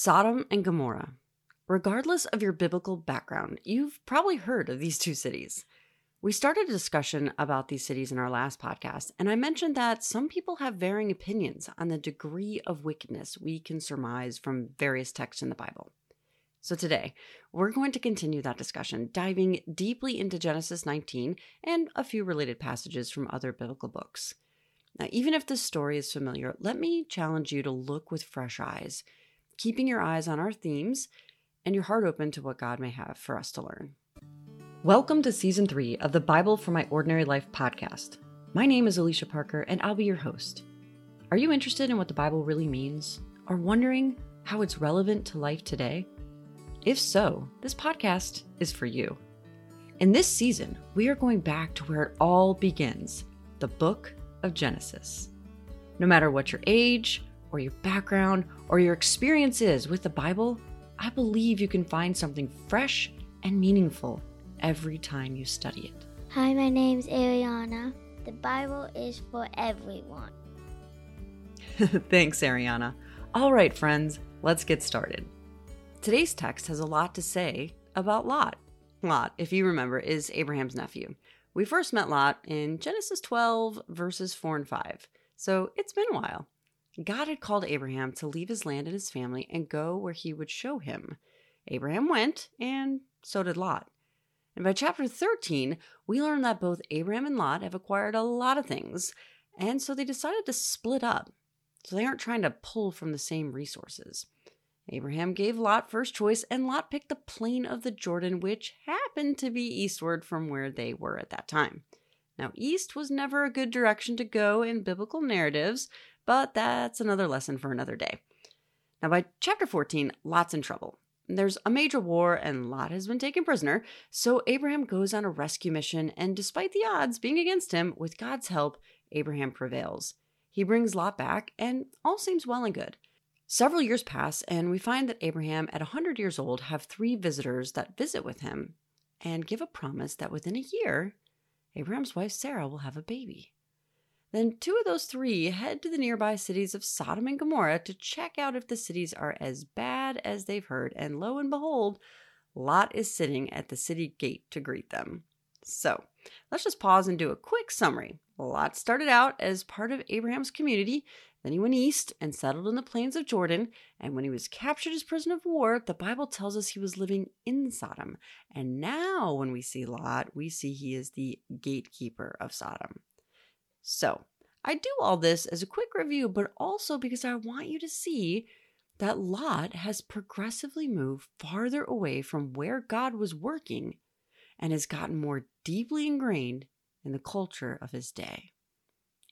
Sodom and Gomorrah. Regardless of your biblical background, you've probably heard of these two cities. We started a discussion about these cities in our last podcast, and I mentioned that some people have varying opinions on the degree of wickedness we can surmise from various texts in the Bible. So today, we're going to continue that discussion, diving deeply into Genesis 19 and a few related passages from other biblical books. Now, even if this story is familiar, let me challenge you to look with fresh eyes, keeping your eyes on our themes and your heart open to what God may have for us to learn. Welcome to season three of the Bible for My Ordinary Life podcast. My name is Alicia Parker, and I'll be your host. Are you interested in what the Bible really means, or wondering how it's relevant to life today? If so, this podcast is for you. In this season, we are going back to where it all begins the book of Genesis. No matter what your age, or your background, or your experiences with the Bible, I believe you can find something fresh and meaningful every time you study it. Hi, my name's Ariana. The Bible is for everyone. Thanks, Ariana. All right, friends, let's get started. Today's text has a lot to say about Lot. Lot, if you remember, is Abraham's nephew. We first met Lot in Genesis 12, verses 4 and 5. So it's been a while. God had called Abraham to leave his land and his family and go where he would show him. Abraham went, and so did Lot. And by chapter 13, we learn that both Abraham and Lot have acquired a lot of things, and so they decided to split up. So they aren't trying to pull from the same resources. Abraham gave Lot first choice, and Lot picked the plain of the Jordan, which happened to be eastward from where they were at that time. Now, east was never a good direction to go in biblical narratives, but that's another lesson for another day. Now, by chapter 14, Lot's in trouble. There's a major war, and Lot has been taken prisoner, so Abraham goes on a rescue mission, and despite the odds being against him, with God's help, Abraham prevails. He brings Lot back, and all seems well and good. Several years pass, and we find that Abraham, at a 100 years old, have three visitors that visit with him and give a promise that within a year, Abraham's wife Sarah will have a baby. Then two of those three head to the nearby cities of Sodom and Gomorrah to check out if the cities are as bad as they've heard, and lo and behold, Lot is sitting at the city gate to greet them. So, let's just pause and do a quick summary. Lot started out as part of Abraham's community, then he went east and settled in the plains of Jordan. And when he was captured as prisoner of war, the Bible tells us he was living in Sodom. And now, when we see Lot, we see he is the gatekeeper of Sodom. So, I do all this as a quick review, but also because I want you to see that Lot has progressively moved farther away from where God was working and has gotten more deeply ingrained in the culture of his day.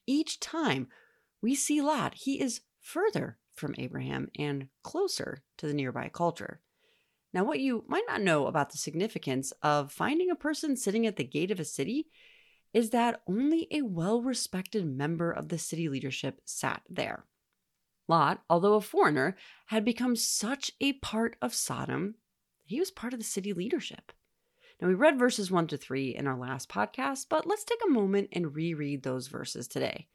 Each time we see Lot, he is further from Abraham and closer to the nearby culture. Now, what you might not know about the significance of finding a person sitting at the gate of a city is that only a well respected member of the city leadership sat there. Lot, although a foreigner, had become such a part of Sodom, he was part of the city leadership. Now, we read verses 1 to 3 in our last podcast, but let's take a moment and reread those verses today.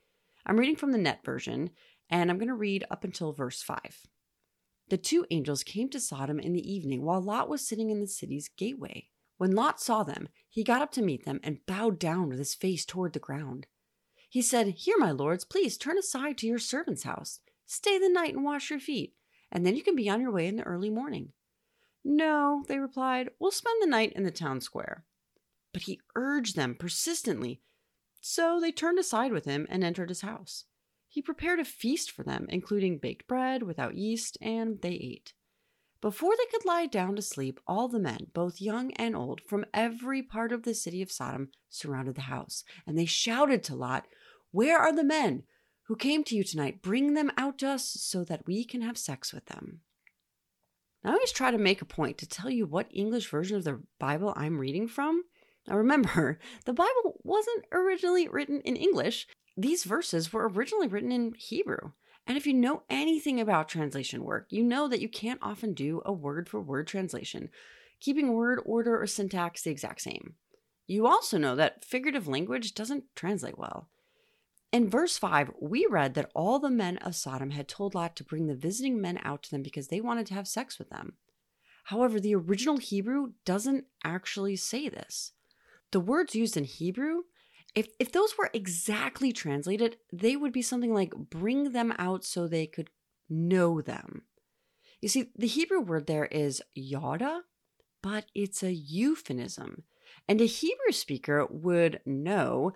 I'm reading from the NET version, and I'm going to read up until verse 5. The two angels came to Sodom in the evening while Lot was sitting in the city's gateway. When Lot saw them, he got up to meet them and bowed down with his face toward the ground. He said, Here, my lords, please turn aside to your servant's house. Stay the night and wash your feet, and then you can be on your way in the early morning. No, they replied, we'll spend the night in the town square. But he urged them persistently so they turned aside with him and entered his house. He prepared a feast for them, including baked bread without yeast, and they ate. Before they could lie down to sleep, all the men, both young and old, from every part of the city of Sodom surrounded the house, and they shouted to Lot, Where are the men who came to you tonight? Bring them out to us so that we can have sex with them. Now, I always try to make a point to tell you what English version of the Bible I'm reading from now remember, the Bible wasn't originally written in English. These verses were originally written in Hebrew. And if you know anything about translation work, you know that you can't often do a word for word translation, keeping word order or syntax the exact same. You also know that figurative language doesn't translate well. In verse 5, we read that all the men of Sodom had told Lot to bring the visiting men out to them because they wanted to have sex with them. However, the original Hebrew doesn't actually say this. The words used in Hebrew, if, if those were exactly translated, they would be something like bring them out so they could know them. You see, the Hebrew word there is yada, but it's a euphemism. And a Hebrew speaker would know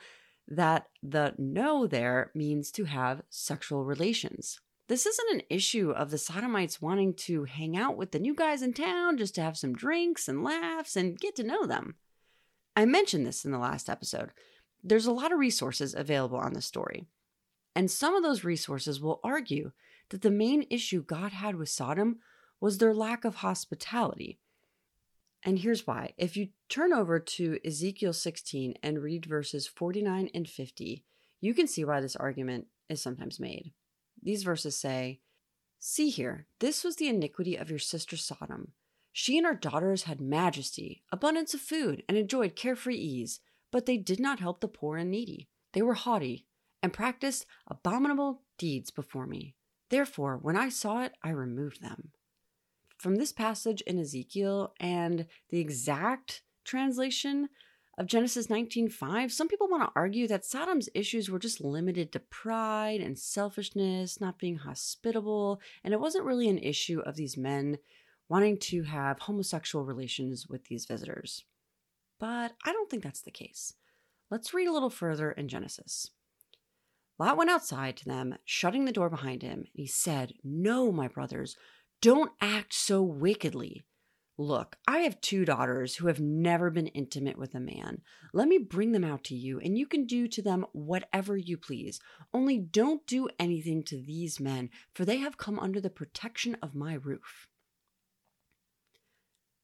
that the know there means to have sexual relations. This isn't an issue of the Sodomites wanting to hang out with the new guys in town just to have some drinks and laughs and get to know them. I mentioned this in the last episode. There's a lot of resources available on the story. And some of those resources will argue that the main issue God had with Sodom was their lack of hospitality. And here's why. If you turn over to Ezekiel 16 and read verses 49 and 50, you can see why this argument is sometimes made. These verses say, See here, this was the iniquity of your sister Sodom. She and her daughters had majesty, abundance of food, and enjoyed carefree ease, but they did not help the poor and needy. They were haughty and practiced abominable deeds before me. Therefore, when I saw it, I removed them from this passage in Ezekiel and the exact translation of Genesis 19:5, some people want to argue that Sodom's issues were just limited to pride and selfishness, not being hospitable, and it wasn't really an issue of these men wanting to have homosexual relations with these visitors. But I don't think that's the case. Let's read a little further in Genesis. Lot went outside to them, shutting the door behind him, and he said, No, my brothers, don't act so wickedly. Look, I have two daughters who have never been intimate with a man. Let me bring them out to you, and you can do to them whatever you please. Only don't do anything to these men, for they have come under the protection of my roof.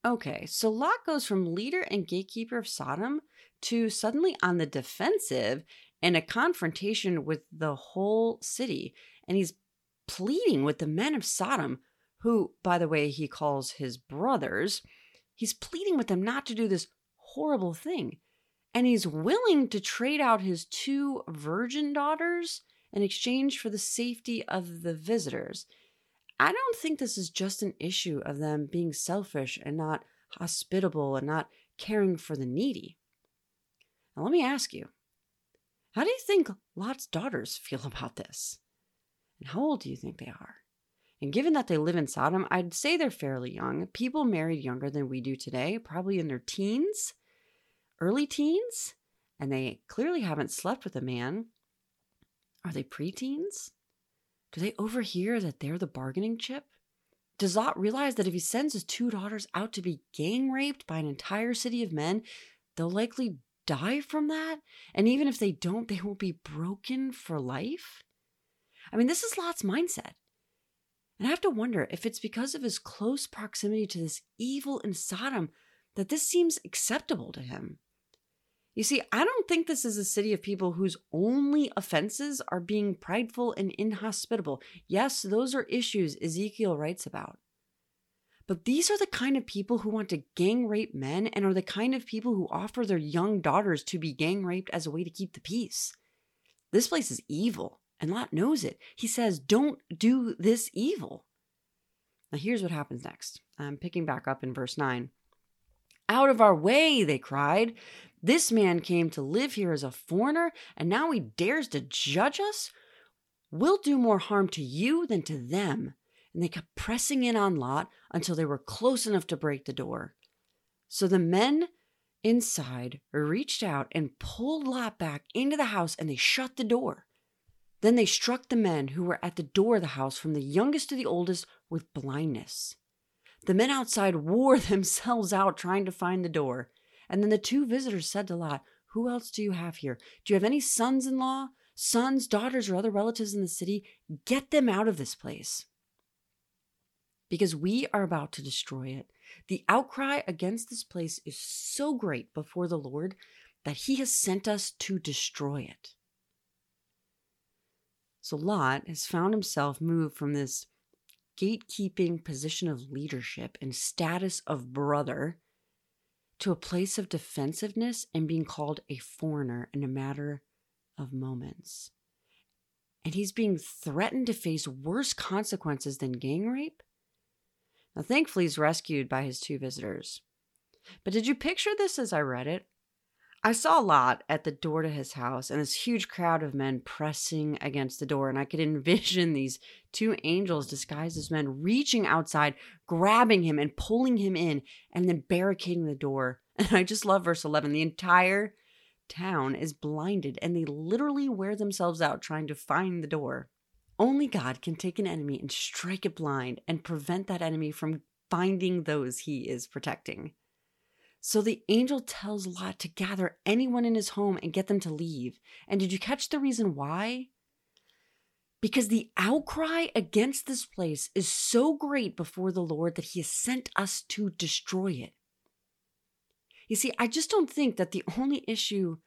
Okay, so Lot goes from leader and gatekeeper of Sodom to suddenly on the defensive in a confrontation with the whole city. And he's pleading with the men of Sodom who, by the way, he calls his brothers, he's pleading with them not to do this horrible thing. And he's willing to trade out his two virgin daughters in exchange for the safety of the visitors. I don't think this is just an issue of them being selfish and not hospitable and not caring for the needy. Now, let me ask you how do you think Lot's daughters feel about this? And how old do you think they are? And given that they live in Sodom, I'd say they're fairly young. People married younger than we do today, probably in their teens, early teens, and they clearly haven't slept with a man. Are they preteens? Do they overhear that they're the bargaining chip? Does Lot realize that if he sends his two daughters out to be gang raped by an entire city of men, they'll likely die from that? And even if they don't, they will be broken for life? I mean, this is Lot's mindset. And I have to wonder if it's because of his close proximity to this evil in Sodom that this seems acceptable to him. You see, I don't think this is a city of people whose only offenses are being prideful and inhospitable. Yes, those are issues Ezekiel writes about. But these are the kind of people who want to gang rape men and are the kind of people who offer their young daughters to be gang raped as a way to keep the peace. This place is evil. And Lot knows it. He says, Don't do this evil. Now, here's what happens next. I'm picking back up in verse 9. Out of our way, they cried. This man came to live here as a foreigner, and now he dares to judge us? We'll do more harm to you than to them. And they kept pressing in on Lot until they were close enough to break the door. So the men inside reached out and pulled Lot back into the house, and they shut the door. Then they struck the men who were at the door of the house, from the youngest to the oldest, with blindness. The men outside wore themselves out trying to find the door. And then the two visitors said to Lot, Who else do you have here? Do you have any sons in law, sons, daughters, or other relatives in the city? Get them out of this place. Because we are about to destroy it. The outcry against this place is so great before the Lord that he has sent us to destroy it. So Lot has found himself moved from this gatekeeping position of leadership and status of brother to a place of defensiveness and being called a foreigner in a matter of moments. and he's being threatened to face worse consequences than gang rape? Now, thankfully, he's rescued by his two visitors. But did you picture this as I read it? I saw a Lot at the door to his house and this huge crowd of men pressing against the door. And I could envision these two angels disguised as men reaching outside, grabbing him and pulling him in, and then barricading the door. And I just love verse 11. The entire town is blinded and they literally wear themselves out trying to find the door. Only God can take an enemy and strike it blind and prevent that enemy from finding those he is protecting. So the angel tells Lot to gather anyone in his home and get them to leave. And did you catch the reason why? Because the outcry against this place is so great before the Lord that he has sent us to destroy it. You see, I just don't think that the only issue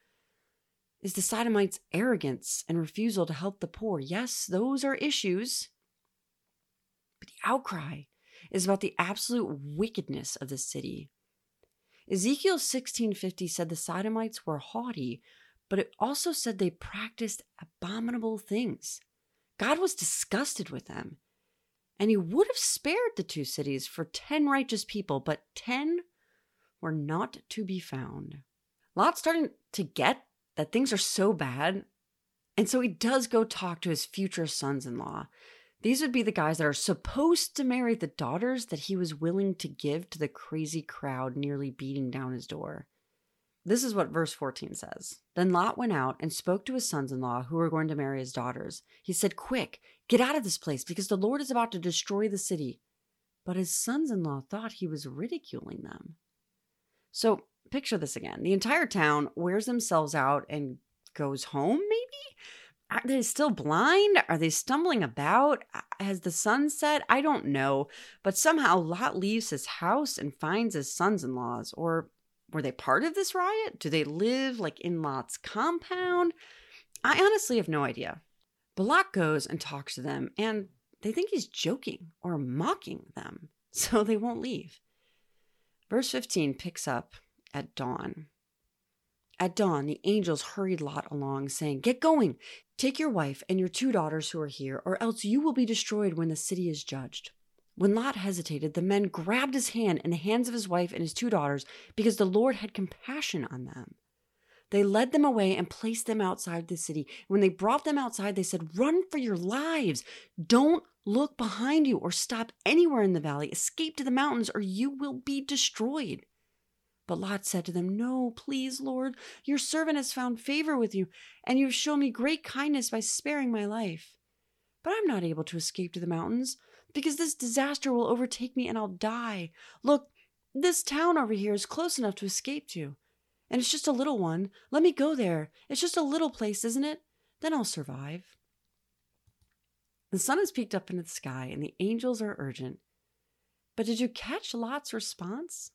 is the Sodomites' arrogance and refusal to help the poor. Yes, those are issues. But the outcry is about the absolute wickedness of the city Ezekiel 16:50 said the Sodomites were haughty, but it also said they practiced abominable things. God was disgusted with them. And he would have spared the two cities for 10 righteous people, but 10 were not to be found. Lot's starting to get that things are so bad. And so he does go talk to his future sons in law. These would be the guys that are supposed to marry the daughters that he was willing to give to the crazy crowd nearly beating down his door. This is what verse 14 says. Then Lot went out and spoke to his sons in law who were going to marry his daughters. He said, Quick, get out of this place because the Lord is about to destroy the city. But his sons in law thought he was ridiculing them. So picture this again the entire town wears themselves out and goes home, maybe? Are they still blind? Are they stumbling about? Has the sun set? I don't know. But somehow Lot leaves his house and finds his sons in laws. Or were they part of this riot? Do they live like in Lot's compound? I honestly have no idea. But Lot goes and talks to them, and they think he's joking or mocking them, so they won't leave. Verse 15 picks up at dawn. At dawn, the angels hurried Lot along, saying, Get going! Take your wife and your two daughters who are here, or else you will be destroyed when the city is judged. When Lot hesitated, the men grabbed his hand and the hands of his wife and his two daughters, because the Lord had compassion on them. They led them away and placed them outside the city. When they brought them outside, they said, Run for your lives! Don't look behind you or stop anywhere in the valley. Escape to the mountains, or you will be destroyed. But Lot said to them, No, please, Lord, your servant has found favor with you, and you have shown me great kindness by sparing my life. But I'm not able to escape to the mountains, because this disaster will overtake me and I'll die. Look, this town over here is close enough to escape to. And it's just a little one. Let me go there. It's just a little place, isn't it? Then I'll survive. The sun has peeked up into the sky, and the angels are urgent. But did you catch Lot's response?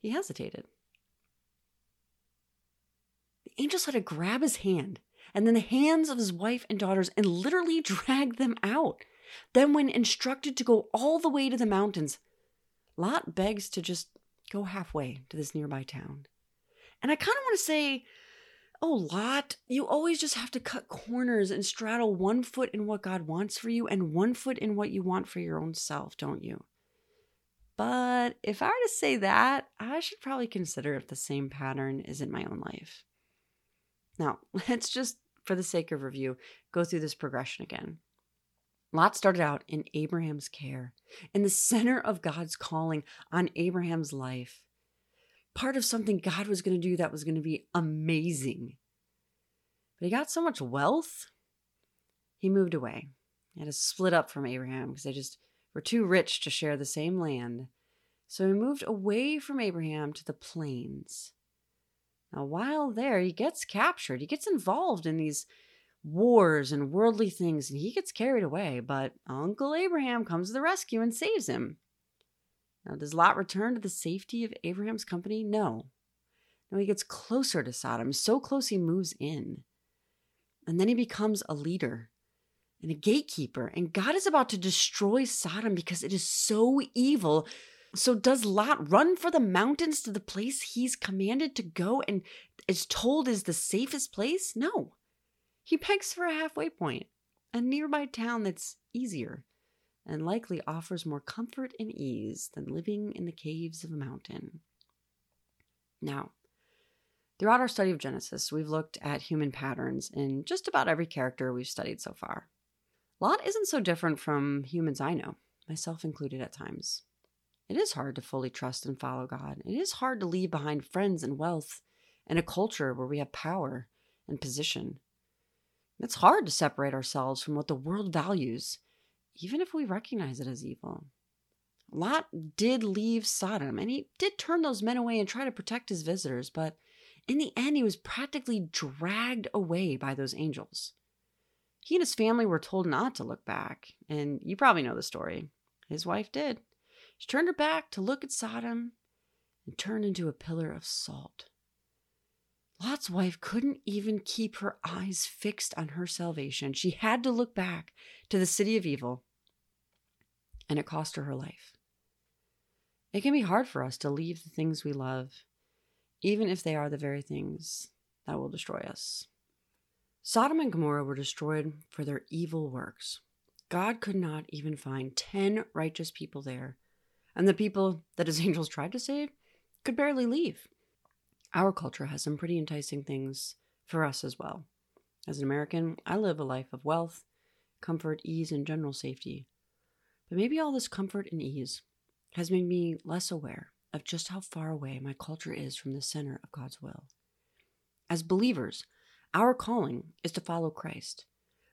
He hesitated. The angels had to grab his hand and then the hands of his wife and daughters and literally drag them out. Then, when instructed to go all the way to the mountains, Lot begs to just go halfway to this nearby town. And I kind of want to say, oh, Lot, you always just have to cut corners and straddle one foot in what God wants for you and one foot in what you want for your own self, don't you? But if I were to say that, I should probably consider if the same pattern is in my own life. Now, let's just, for the sake of review, go through this progression again. Lot started out in Abraham's care, in the center of God's calling on Abraham's life. Part of something God was going to do that was going to be amazing. But he got so much wealth, he moved away. He had to split up from Abraham because they just were too rich to share the same land, so he moved away from Abraham to the plains. Now, while there, he gets captured. He gets involved in these wars and worldly things, and he gets carried away. But Uncle Abraham comes to the rescue and saves him. Now, does Lot return to the safety of Abraham's company? No. No, he gets closer to Sodom, so close he moves in. And then he becomes a leader and a gatekeeper. And God is about to destroy Sodom because it is so evil. So, does Lot run for the mountains to the place he's commanded to go and is told is the safest place? No. He begs for a halfway point, a nearby town that's easier and likely offers more comfort and ease than living in the caves of a mountain. Now, throughout our study of Genesis, we've looked at human patterns in just about every character we've studied so far. Lot isn't so different from humans I know, myself included at times. It is hard to fully trust and follow God. It is hard to leave behind friends and wealth and a culture where we have power and position. It's hard to separate ourselves from what the world values, even if we recognize it as evil. Lot did leave Sodom, and he did turn those men away and try to protect his visitors, but in the end, he was practically dragged away by those angels. He and his family were told not to look back, and you probably know the story. His wife did. She turned her back to look at Sodom and turned into a pillar of salt. Lot's wife couldn't even keep her eyes fixed on her salvation. She had to look back to the city of evil, and it cost her her life. It can be hard for us to leave the things we love, even if they are the very things that will destroy us. Sodom and Gomorrah were destroyed for their evil works. God could not even find 10 righteous people there and the people that his angels tried to save could barely leave. Our culture has some pretty enticing things for us as well. As an American, I live a life of wealth, comfort, ease, and general safety. But maybe all this comfort and ease has made me less aware of just how far away my culture is from the center of God's will. As believers, our calling is to follow Christ.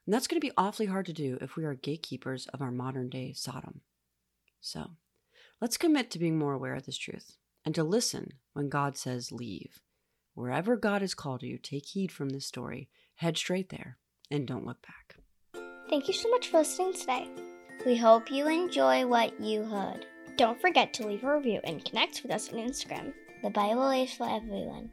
And that's going to be awfully hard to do if we are gatekeepers of our modern day Sodom. So, Let's commit to being more aware of this truth and to listen when God says leave. Wherever God has called you, take heed from this story, head straight there, and don't look back. Thank you so much for listening today. We hope you enjoy what you heard. Don't forget to leave a review and connect with us on Instagram. The Bible is for everyone.